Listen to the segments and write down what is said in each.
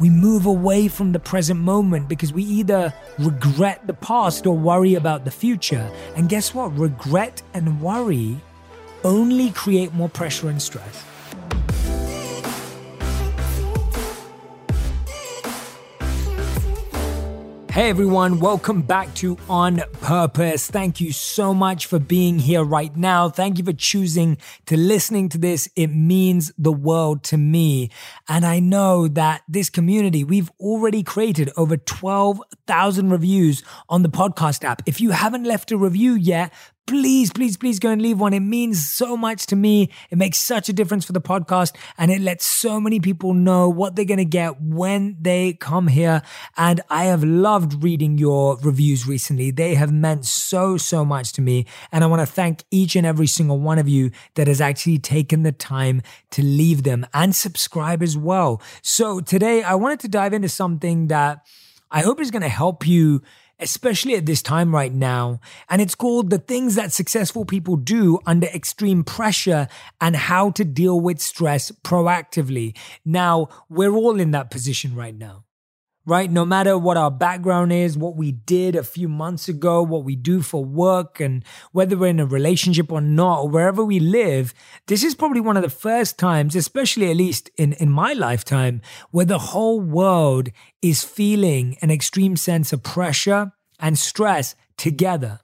we move away from the present moment because we either regret the past or worry about the future. And guess what? Regret and worry only create more pressure and stress. Hey everyone, welcome back to On Purpose. Thank you so much for being here right now. Thank you for choosing to listening to this. It means the world to me. And I know that this community, we've already created over 12,000 reviews on the podcast app. If you haven't left a review yet, please, please, please go and leave one. It means so much to me. It makes such a difference for the podcast and it lets so many people know what they're going to get when they come here. And I have loved reading your reviews recently. They have meant so, so much to me. And I want to thank each and every single one of you that has actually taken the time to leave them and subscribe as well. So today I wanted to dive into something that I hope is going to help you especially at this time right now. And it's called The Things That Successful People Do Under Extreme Pressure and How to Deal with Stress Proactively. Now, we're all in that position right now right? No matter what our background is, what we did a few months ago, what we do for work, and whether we're in a relationship or not, or wherever we live, this is probably one of the first times, especially at least in, in my lifetime, where the whole world is feeling an extreme sense of pressure and stress together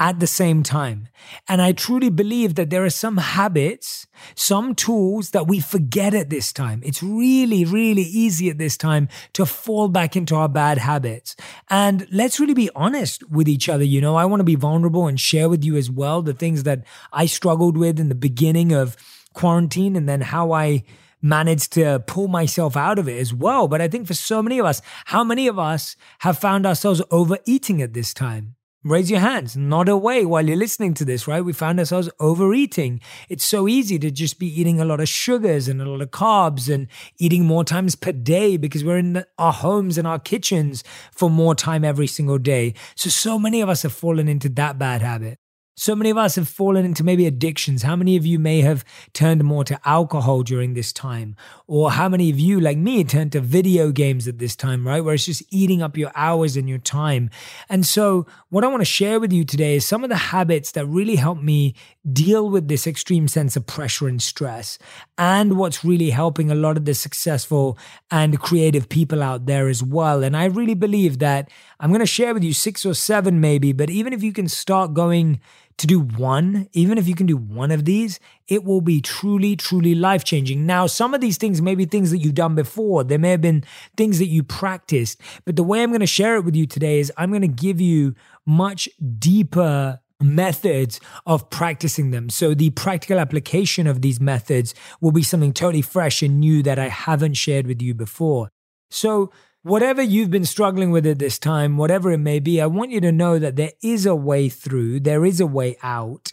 at the same time. And I truly believe that there are some habits, some tools that we forget at this time. It's really, really easy at this time to fall back into our bad habits. And let's really be honest with each other. You know, I want to be vulnerable and share with you as well the things that I struggled with in the beginning of quarantine and then how I managed to pull myself out of it as well. But I think for so many of us, how many of us have found ourselves overeating at this time? Raise your hands, nod away while you're listening to this, right? We found ourselves overeating. It's so easy to just be eating a lot of sugars and a lot of carbs and eating more times per day because we're in our homes and our kitchens for more time every single day. So, so many of us have fallen into that bad habit. So many of us have fallen into maybe addictions. How many of you may have turned more to alcohol during this time? Or how many of you, like me, turned to video games at this time, right? Where it's just eating up your hours and your time. And so, what I want to share with you today is some of the habits that really help me deal with this extreme sense of pressure and stress, and what's really helping a lot of the successful and creative people out there as well. And I really believe that I'm going to share with you six or seven, maybe, but even if you can start going, to do one, even if you can do one of these, it will be truly, truly life changing. Now, some of these things may be things that you've done before. There may have been things that you practiced. But the way I'm going to share it with you today is I'm going to give you much deeper methods of practicing them. So the practical application of these methods will be something totally fresh and new that I haven't shared with you before. So Whatever you've been struggling with at this time, whatever it may be, I want you to know that there is a way through, there is a way out.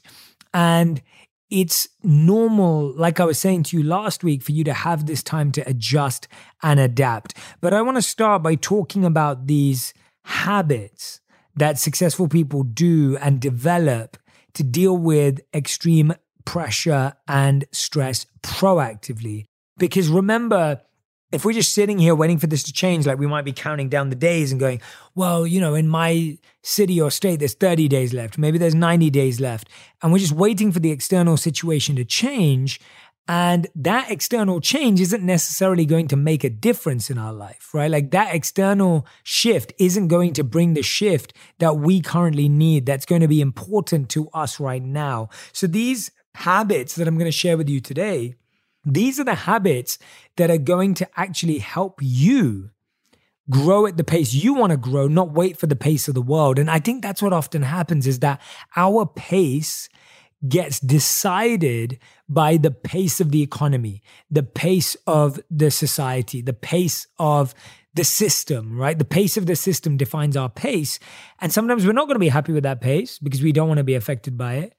And it's normal, like I was saying to you last week, for you to have this time to adjust and adapt. But I want to start by talking about these habits that successful people do and develop to deal with extreme pressure and stress proactively. Because remember, if we're just sitting here waiting for this to change, like we might be counting down the days and going, well, you know, in my city or state, there's 30 days left, maybe there's 90 days left. And we're just waiting for the external situation to change. And that external change isn't necessarily going to make a difference in our life, right? Like that external shift isn't going to bring the shift that we currently need, that's going to be important to us right now. So these habits that I'm going to share with you today these are the habits that are going to actually help you grow at the pace you want to grow, not wait for the pace of the world. And I think that's what often happens is that our pace gets decided by the pace of the economy, the pace of the society, the pace of the system, right? The pace of the system defines our pace. And sometimes we're not going to be happy with that pace because we don't want to be affected by it.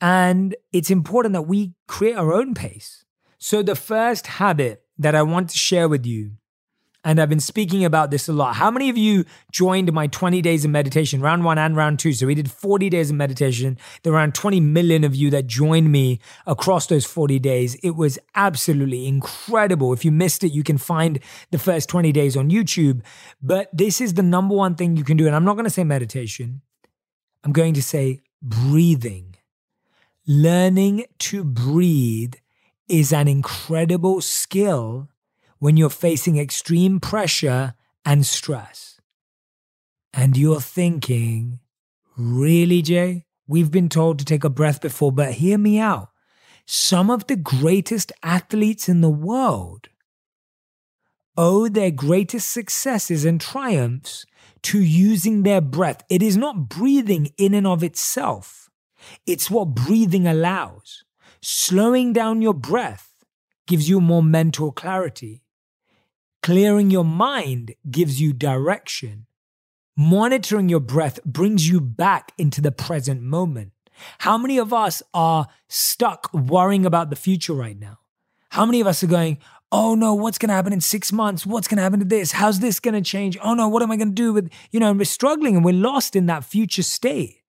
And it's important that we create our own pace. So, the first habit that I want to share with you And I've been speaking about this a lot. How many of you joined my 20 days of meditation, round one and round two? So we did 40 days of meditation. There were around 20 million of you that joined me across those 40 days. It was absolutely incredible. If you missed it, you can find the first 20 days on YouTube. But this is the number one thing you can do. And I'm not going to say meditation, I'm going to say breathing. Learning to breathe is an incredible skill when you're facing extreme pressure and stress. And you're thinking, really, Jay? We've been told to take a breath before, but hear me out. Some of the greatest athletes in the world owe their greatest successes and triumphs to using their breath. It is not breathing in and of itself, it's what breathing allows. Slowing down your breath gives you more mental clarity. Clearing your mind gives you direction. Monitoring your breath brings you back into the present moment. How many of us are stuck worrying about the future right now? How many of us are going, oh no, what's going to happen in six months? What's going to happen to this? How's this going to change? Oh no, what am I going to do with, you know, and we're struggling and we're lost in that future state.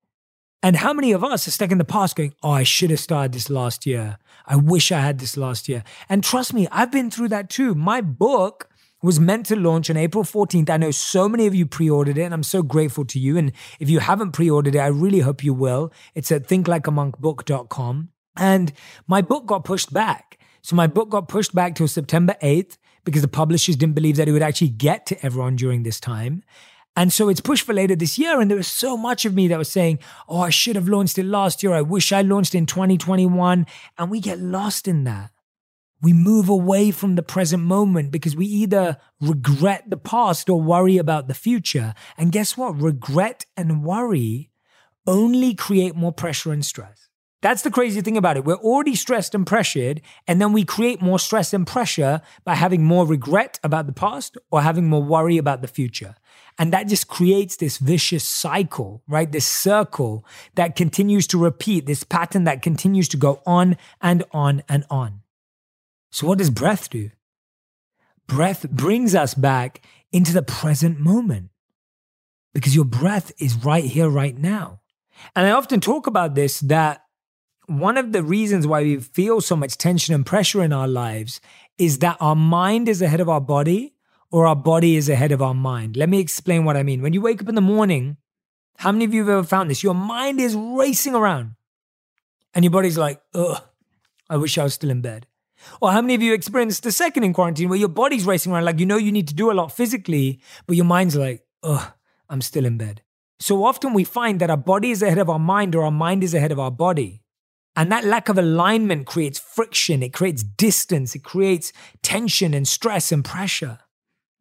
And how many of us are stuck in the past going, oh, I should have started this last year. I wish I had this last year. And trust me, I've been through that too. My book was meant to launch on April 14th. I know so many of you pre ordered it, and I'm so grateful to you. And if you haven't pre ordered it, I really hope you will. It's at thinklikeamonkbook.com. And my book got pushed back. So my book got pushed back till September 8th because the publishers didn't believe that it would actually get to everyone during this time. And so it's pushed for later this year. And there was so much of me that was saying, Oh, I should have launched it last year. I wish I launched in 2021. And we get lost in that we move away from the present moment because we either regret the past or worry about the future. And guess what? Regret and worry only create more pressure and stress. That's the crazy thing about it. We're already stressed and pressured, and then we create more stress and pressure by having more regret about the past or having more worry about the future. And that just creates this vicious cycle, right? This circle that continues to repeat, this pattern that continues to go on and on and on. So, what does breath do? Breath brings us back into the present moment because your breath is right here, right now. And I often talk about this that one of the reasons why we feel so much tension and pressure in our lives is that our mind is ahead of our body or our body is ahead of our mind. Let me explain what I mean. When you wake up in the morning, how many of you have ever found this? Your mind is racing around and your body's like, ugh, I wish I was still in bed. Or how many of you experienced the second in quarantine where your body's racing around, like you know you need to do a lot physically, but your mind's like, ugh, I'm still in bed. So often we find that our body is ahead of our mind or our mind is ahead of our body. And that lack of alignment creates friction, it creates distance, it creates tension and stress and pressure.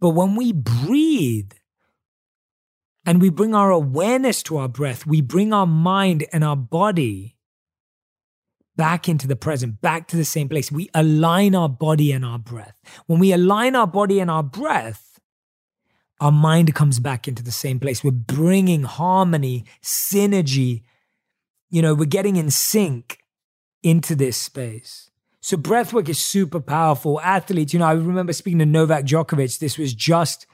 But when we breathe and we bring our awareness to our breath, we bring our mind and our body back into the present, back to the same place. We align our body and our breath. When we align our body and our breath, our mind comes back into the same place. We're bringing harmony, synergy. You know, we're getting in sync into this space. So breathwork is super powerful. Athletes, you know, I remember speaking to Novak Djokovic. This was just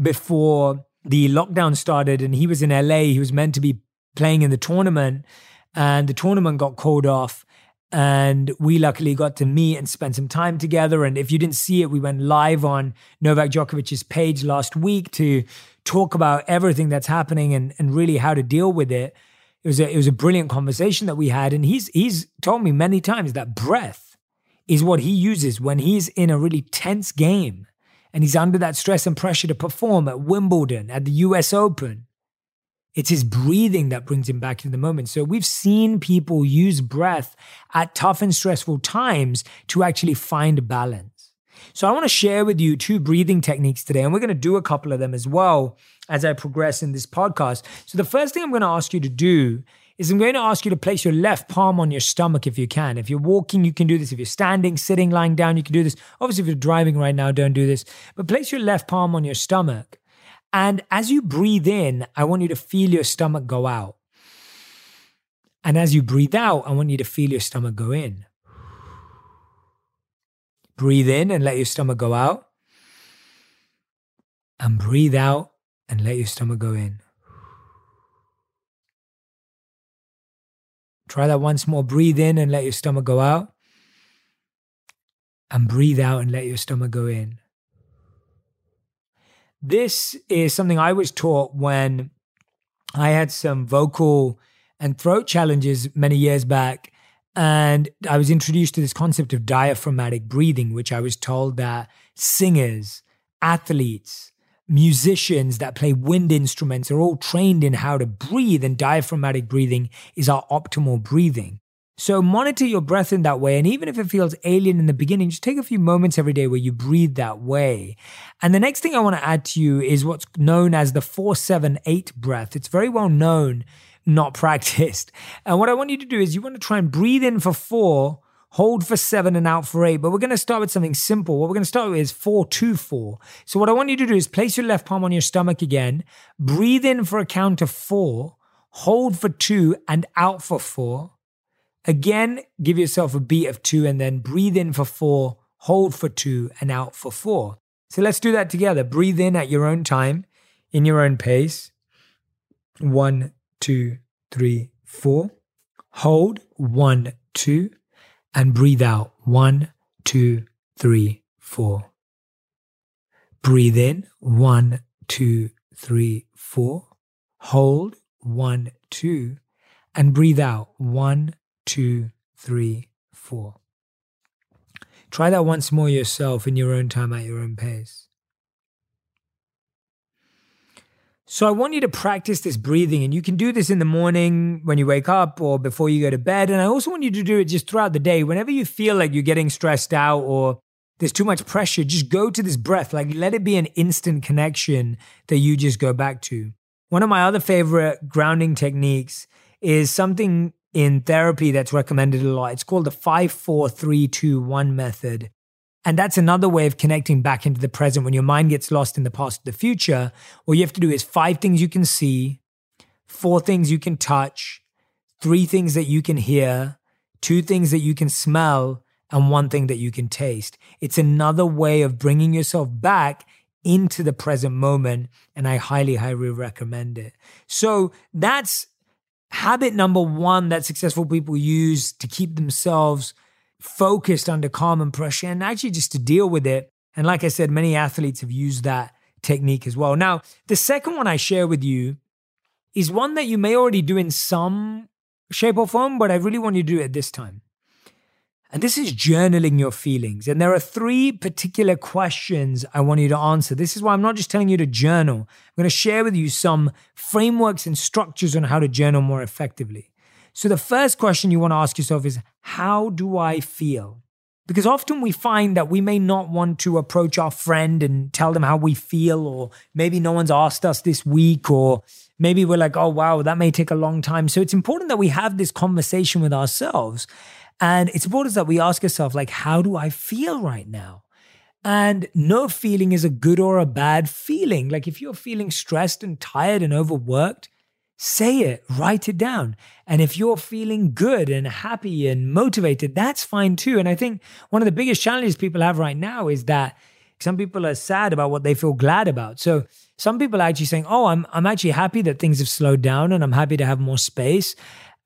before the lockdown started, and he was in LA. He was meant to be playing in the tournament, and the tournament got called off. And we luckily got to meet and spend some time together. And if you didn't see it, we went live on Novak Djokovic's page last week to talk about everything that's happening and, and really how to deal with it. It was a it was a brilliant conversation that we had. And he's he's told me many times that breath is what he uses when he's in a really tense game and he's under that stress and pressure to perform at Wimbledon, at the US Open. It's his breathing that brings him back to the moment. So we've seen people use breath at tough and stressful times to actually find balance. So I want to share with you two breathing techniques today, and we're going to do a couple of them as well as I progress in this podcast. So the first thing I'm going to ask you to do is I'm going to ask you to place your left palm on your stomach if you can. If you're walking, you can do this. If you're standing, sitting, lying down, you can do this. Obviously, if you're driving right now, don't do this. But place your left palm on your stomach. And as you breathe in, I want you to feel your stomach go out. And as you breathe out, I want you to feel your stomach go in. Breathe in and let your stomach go out. And breathe out and let your stomach go in. Try that once more. Breathe in and let your stomach go out. And breathe out and let your stomach go in. This is something I was taught when I had some vocal and throat challenges many years back. And I was introduced to this concept of diaphragmatic breathing, which I was told that singers, athletes, musicians that play wind instruments are all trained in how to breathe, and diaphragmatic breathing is our optimal breathing. So monitor your breath in that way. And even if it feels alien in the beginning, just take a few moments every day where you breathe that way. And the next thing I want to add to you is what's known as the 478 breath. It's very well known, not practiced. And what I want you to do is you want to try and breathe in for four, hold for seven, and out for eight. But we're going to start with something simple. What we're going to start with is four, two, four. So what I want you to do is place your left palm on your stomach again, breathe in for a count of four, hold for two, and out for four Again, give yourself a beat of two and then breathe in for four, hold for two, and out for four. So let's do that together. Breathe in at your own time, in your own pace. One, two, three, four. Hold, one, two, and breathe out. One, two, three, four. Breathe in, one, two, three, four. Hold, one, two, and breathe out. One, two, three, four. Try that once more yourself in your own time at your own pace. So I want you to practice this breathing, and you can do this in the morning when you wake up or before you go to bed. And I also want you to do it just throughout the day. Whenever you feel like you're getting stressed out or there's too much pressure, just go to this breath. Like let it be an instant connection that you just go back to. One of my other favorite grounding techniques is something in therapy that's recommended a lot. It's called the 54321 method. And that's another way of connecting back into the present when your mind gets lost in the past or the future. All you have to do is five things you can see, four things you can touch, three things that you can hear, two things that you can smell, and one thing that you can taste. It's another way of bringing yourself back into the present moment. And I highly, highly recommend it. So that's habit number one that successful people use to keep themselves focused under calm and pressure and actually just to deal with it. And like I said, many athletes have used that technique as well. Now, the second one I share with you is one that you may already do in some shape or form, but I really want you to do it this time. And this is journaling your feelings. And there are three particular questions I want you to answer. This is why I'm not just telling you to journal. I'm going to share with you some frameworks and structures on how to journal more effectively. So, the first question you want to ask yourself is How do I feel? Because often we find that we may not want to approach our friend and tell them how we feel, or maybe no one's asked us this week, or maybe we're like, oh, wow, that may take a long time. So, it's important that we have this conversation with ourselves. And it's important that we ask ourselves, like, how do I feel right now? And no feeling is a good or a bad feeling. Like, if you're feeling stressed and tired and overworked, say it, write it down. And if you're feeling good and happy and motivated, that's fine too. And I think one of the biggest challenges people have right now is that some people are sad about what they feel glad about. So some people are actually saying, Oh, I'm, I'm actually happy that things have slowed down and I'm happy to have more space.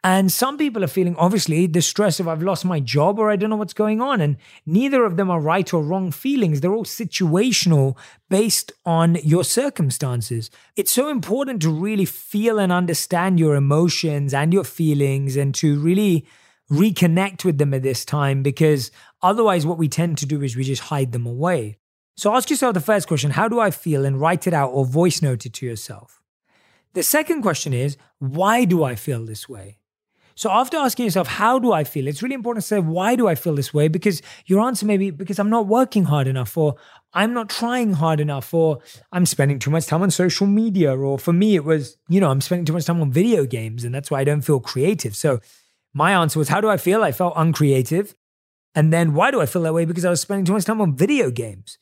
And some people are feeling obviously the stress of I've lost my job or I don't know what's going on. And neither of them are right or wrong feelings. They're all situational based on your circumstances. It's so important to really feel and understand your emotions and your feelings and to really reconnect with them at this time because otherwise, what we tend to do is we just hide them away. So ask yourself the first question How do I feel? and write it out or voice note it to yourself. The second question is Why do I feel this way? So after asking yourself, how do I feel? It's really important to say, why do I feel this way? Because your answer may be because I'm not working hard enough, or I'm not trying hard enough, or I'm spending too much time on social media. Or for me, it was, you know, I'm spending too much time on video games, and that's why I don't feel creative. So my answer was, how do I feel? I felt uncreative. And then why do I feel that way? Because I was spending too much time on video games.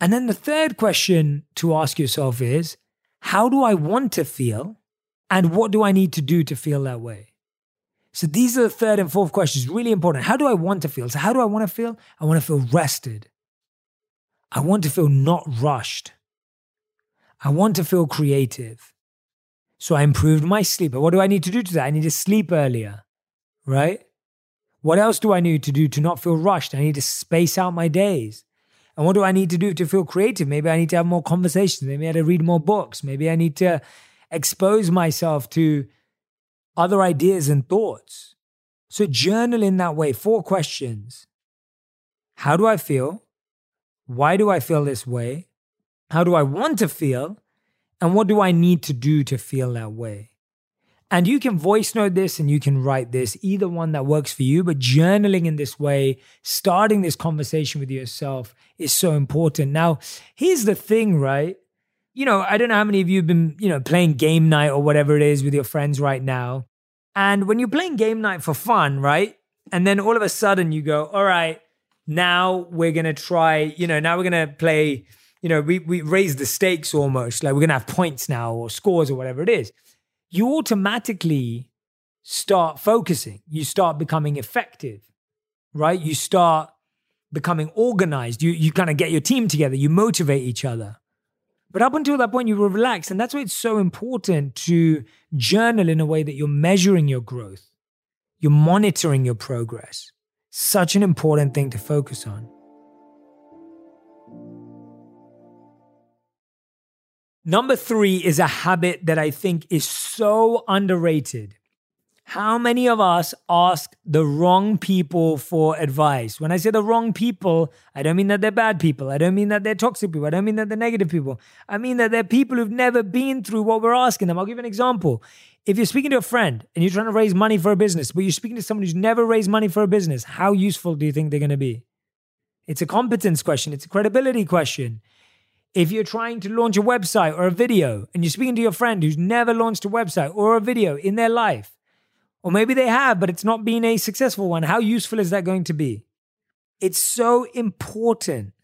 And then the third question to ask yourself is, how do I want to feel? And what do I need to do to feel that way? So these are the third and fourth questions, really important. How do I want to feel? So, how do I want to feel? I want to feel rested. I want to feel not rushed. I want to feel creative. So I improved my sleep. But what do I need to do to that? I need to sleep earlier, right? What else do I need to do to not feel rushed? I need to space out my days. And what do I need to do to feel creative? Maybe I need to have more conversations. Maybe I need to read more books. Maybe I need to expose myself to other ideas and thoughts. So journal in that way. Four questions. How do I feel? Why do I feel this way? How do I want to feel? And what do I need to do to feel that way? And you can voice note this and you can write this, either one that works for you. But journaling in this way, starting this conversation with yourself is so important. Now, here's the thing, right? You know, I don't know how many of you have been, you know, playing game night or whatever it is with your friends right now. And when you're playing game night for fun, right? And then all of a sudden you go, all right, now we're going to try, you know, now we're going to play, you know, we, we raise the stakes almost. Like we're going to have points now or scores or whatever it is you automatically start focusing. You start becoming effective, right? You start becoming organized. You, you kind of get your team together, you motivate each other. But up until that point, you were relaxed. And that's why it's so important to journal in a way that you're measuring your growth, you're monitoring your progress. Such an important thing to focus on. Number three is a habit that I think is so underrated. How many of us ask the wrong people for advice? When I say the wrong people, I don't mean that they're bad people. I don't mean that they're toxic people. I don't mean that they're negative people. I mean that they're people who've never been through what we're asking them. I'll give an example. If you're speaking to a friend and you're trying to raise money for a business, but you're speaking to someone who's never raised money for a business, how useful do you think they're going to be? It's a competence question, it's a credibility question. If you're trying to launch a website or a video and you're speaking to your friend who's never launched a website or a video in their life, or maybe they have, but it's not been a successful one, how useful is that going to be? It's so important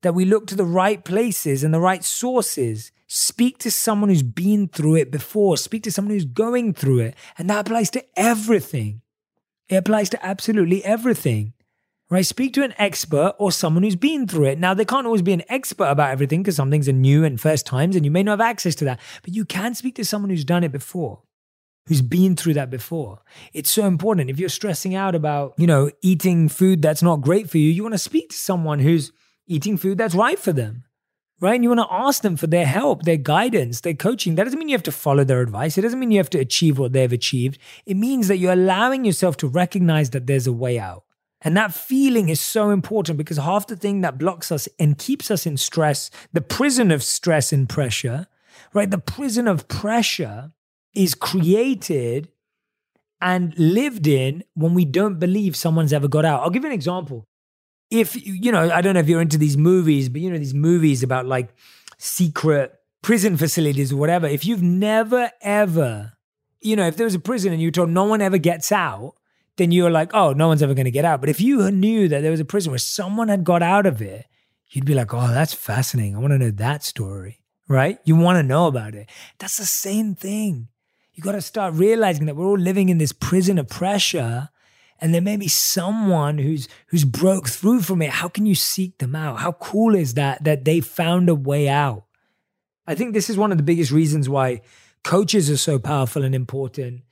that we look to the right places and the right sources. Speak to someone who's been through it before, speak to someone who's going through it. And that applies to everything. It applies to absolutely everything right? Speak to an expert or someone who's been through it. Now, they can't always be an expert about everything because some things are new and first times and you may not have access to that, but you can speak to someone who's done it before. Who's been through that before? It's so important. If you're stressing out about, you know, eating food that's not great for you, you want to speak to someone who's eating food that's right for them right? And you want to ask them for their help, their guidance, their coaching. That doesn't mean you have to follow their advice. It doesn't mean you have to achieve what they've achieved. It means that you're allowing yourself to recognize that there's a way out. And that feeling is so important because half the thing that blocks us and keeps us in stress, the prison of stress and pressure, right? The prison of pressure is created and lived in when we don't believe someone's ever got out. I'll give you an example. If, you know, I don't know if you're into these movies, but you know, these movies about like secret prison facilities or whatever. If you've never ever, you know, if there was a prison and you told no one ever gets out, then you're like, oh, no one's ever going to get out. But if you knew that there was a prison where someone had got out of it, you'd be like, oh, that's fascinating. I want to know that story, right? You want to know about it. That's the same thing. You got to start realizing that we're all living in this prison of pressure and there may be someone who's who's broke through from it how can you seek them out how cool is that that they found a way out i think this is one of the biggest reasons why coaches are so powerful and important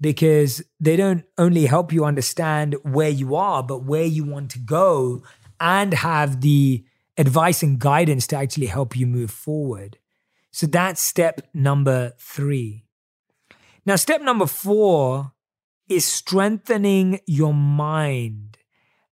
because they don't only help you understand where you are, but where you want to go and have the advice and guidance to actually help you move forward. So that's step number three. Now, step number four is strengthening your mind.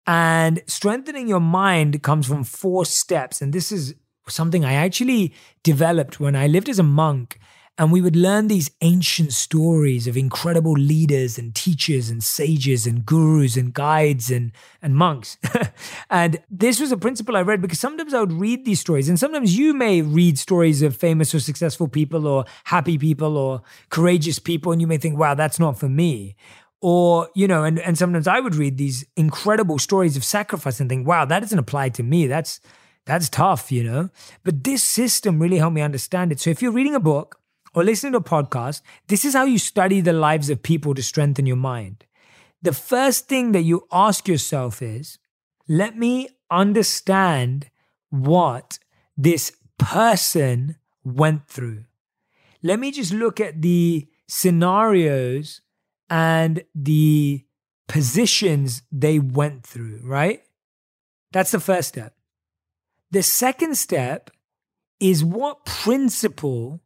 And strengthening your mind comes from four steps. And this is something I actually developed when I lived as a monk and we would learn these ancient stories of incredible leaders and teachers and sages and gurus and guides and, and monks. and this was a principle I read because sometimes I would read these stories, and sometimes you may read stories of famous or successful people or happy people or courageous people, and you may think, wow, that's not for me. Or, you know, and, and sometimes I would read these incredible stories of sacrifice and think, wow, that doesn't apply to me. That's that's tough, you know? But this system really helped me understand it. So if you're reading a book or listening to a podcast, this is how you study the lives of people to strengthen your mind. The first thing that you ask yourself is let me understand what this person went through. Let me just look at the scenarios and the positions they went through, right? That's the first step. The second step is what principle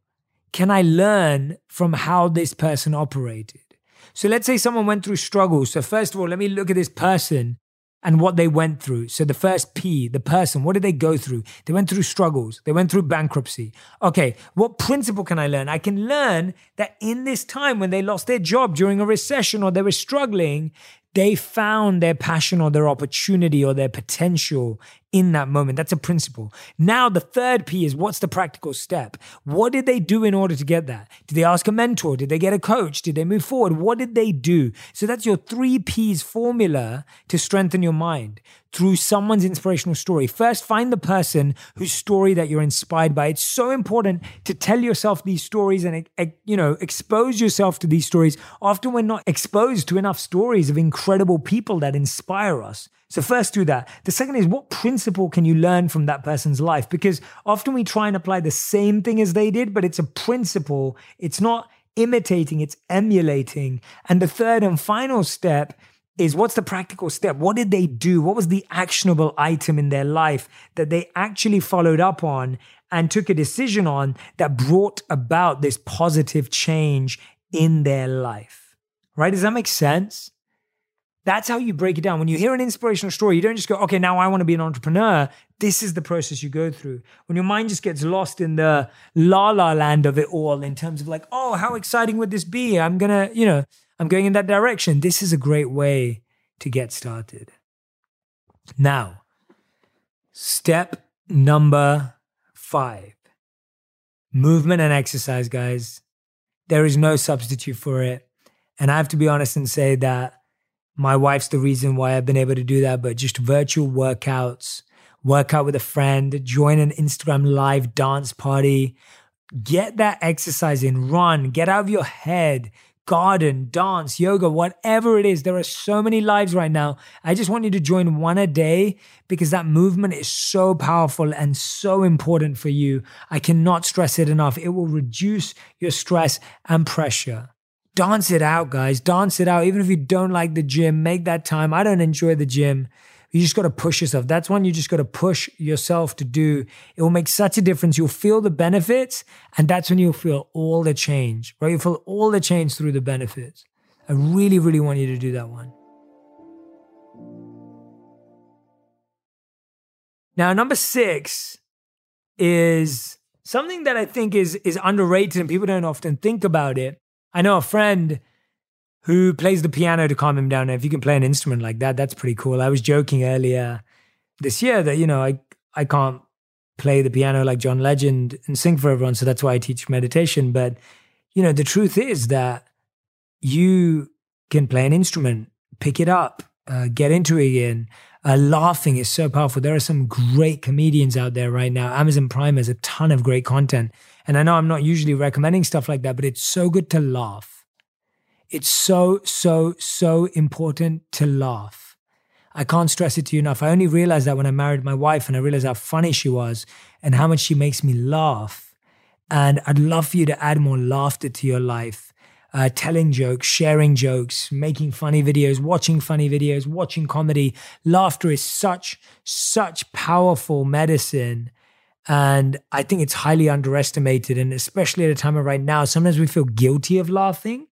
can I learn from how this person operated? So let's say someone went through struggles. So, first of all, let me look at this person and what they went through. So, the first P, the person, what did they go through? They went through struggles, they went through bankruptcy. Okay, what principle can I learn? I can learn that in this time when they lost their job during a recession or they were struggling, they found their passion or their opportunity or their potential in that moment. That's a principle. Now, the third P is what's the practical step? What did they do in order to get that? Did they ask a mentor? Did they get a coach? Did they move forward? What did they do? So that's your three P's formula to strengthen your mind through someone's inspirational story. First, find the person whose story that you're inspired by. It's so important to tell yourself these stories and eh, eh, you know expose yourself to these stories. Often we're not exposed to enough stories of incredible people that inspire us. So first do that. The second is what principle can you learn from that person's life? Because often we try and apply the same thing as they did, but it's a principle. It's not imitating, it's emulating. And the third and final step is what's the practical step? What did they do? What was the actionable item in their life that they actually followed up on and took a decision on that brought about this positive change in their life? Right? Does that make sense? That's how you break it down. When you hear an inspirational story, you don't just go, okay, now I want to be an entrepreneur. This is the process you go through. When your mind just gets lost in the la la land of it all, in terms of like, oh, how exciting would this be? I'm going to, you know, I'm going in that direction. This is a great way to get started. Now, step number five movement and exercise, guys. There is no substitute for it. And I have to be honest and say that my wife's the reason why I've been able to do that, but just virtual workouts, work out with a friend, join an Instagram live dance party, get that exercise in, run, get out of your head, garden, dance, yoga, whatever it is. There are so many lives right now. I just want you to join one a day because that movement is so powerful and so important for you. I cannot stress it enough. It will reduce your stress and pressure. Dance it out, guys. Dance it out. Even if you don't like the gym, make that time. I don't enjoy the gym. You just got to push yourself. That's one you just got to push yourself to do. It will make such a difference. You'll feel the benefits, and that's when you'll feel all the change, right? You'll feel all the change through the benefits. I really, really want you to do that one. Now, number six is something that I think is is underrated and people don't often think about it. I know a friend who plays the piano to calm him down. if you can play an instrument like that, that's pretty cool. I was joking earlier this year that, you know, I, I can't play the piano like John Legend and sing for everyone. So that's why I teach meditation. But, you know, the truth is that you can play an instrument, pick it up, uh, get into it again. Uh, laughing is so powerful. There are some great comedians out there right now. Amazon Prime has a ton of great content. And I know I'm not usually recommending stuff like that, but it's so good to laugh it's so, so, so important to laugh. I can't stress it to you enough. I only realized that when I married my wife and I realized how funny she was and how much she makes me laugh. And I'd love for you to add more laughter to your life. Uh, telling jokes, sharing jokes, making funny videos, watching funny videos, watching comedy. Laughter is such, such powerful medicine. And I think it's highly underestimated. And especially at a time of right now, sometimes we feel guilty of laughing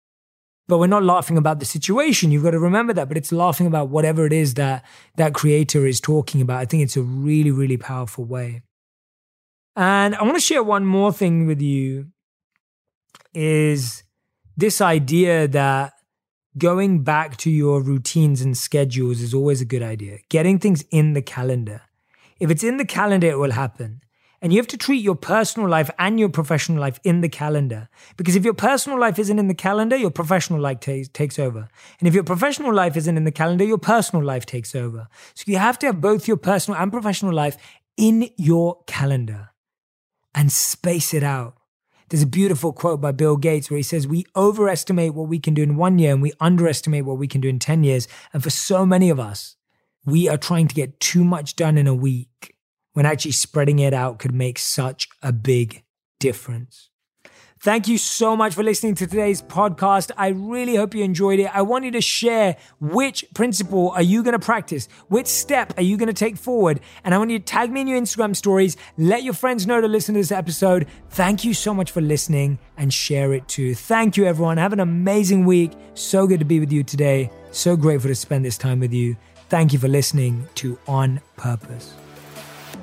but we're not laughing about the situation. You've got to remember that. But it's laughing about whatever it is that that creator is talking about. I think it's a really, really powerful way. And I want to share one more thing with you is this idea that going back to your routines and schedules is always a good idea. Getting things in the calendar. If it's in the calendar, it will happen. And you have to treat your personal life and your professional life in the calendar. Because if your personal life isn't in the calendar, your professional life t- takes over. And if your professional life isn't in the calendar, your personal life takes over. So you have to have both your personal and professional life in your calendar and space it out. There's a beautiful quote by Bill Gates where he says, We overestimate what we can do in one year and we underestimate what we can do in 10 years. And for so many of us, we are trying to get too much done in a week when actually spreading it out could make such a big difference. Thank you so much for listening to today's podcast. I really hope you enjoyed it. I want you to share which principle are you going to practice? Which step are you going to take forward? And I want you to tag me in your Instagram stories. Let your friends know to listen to this episode. Thank you so much for listening and share it too. Thank you, everyone. Have an amazing week. So good to be with you today. So grateful to spend this time with you. Thank you for listening to On Purpose.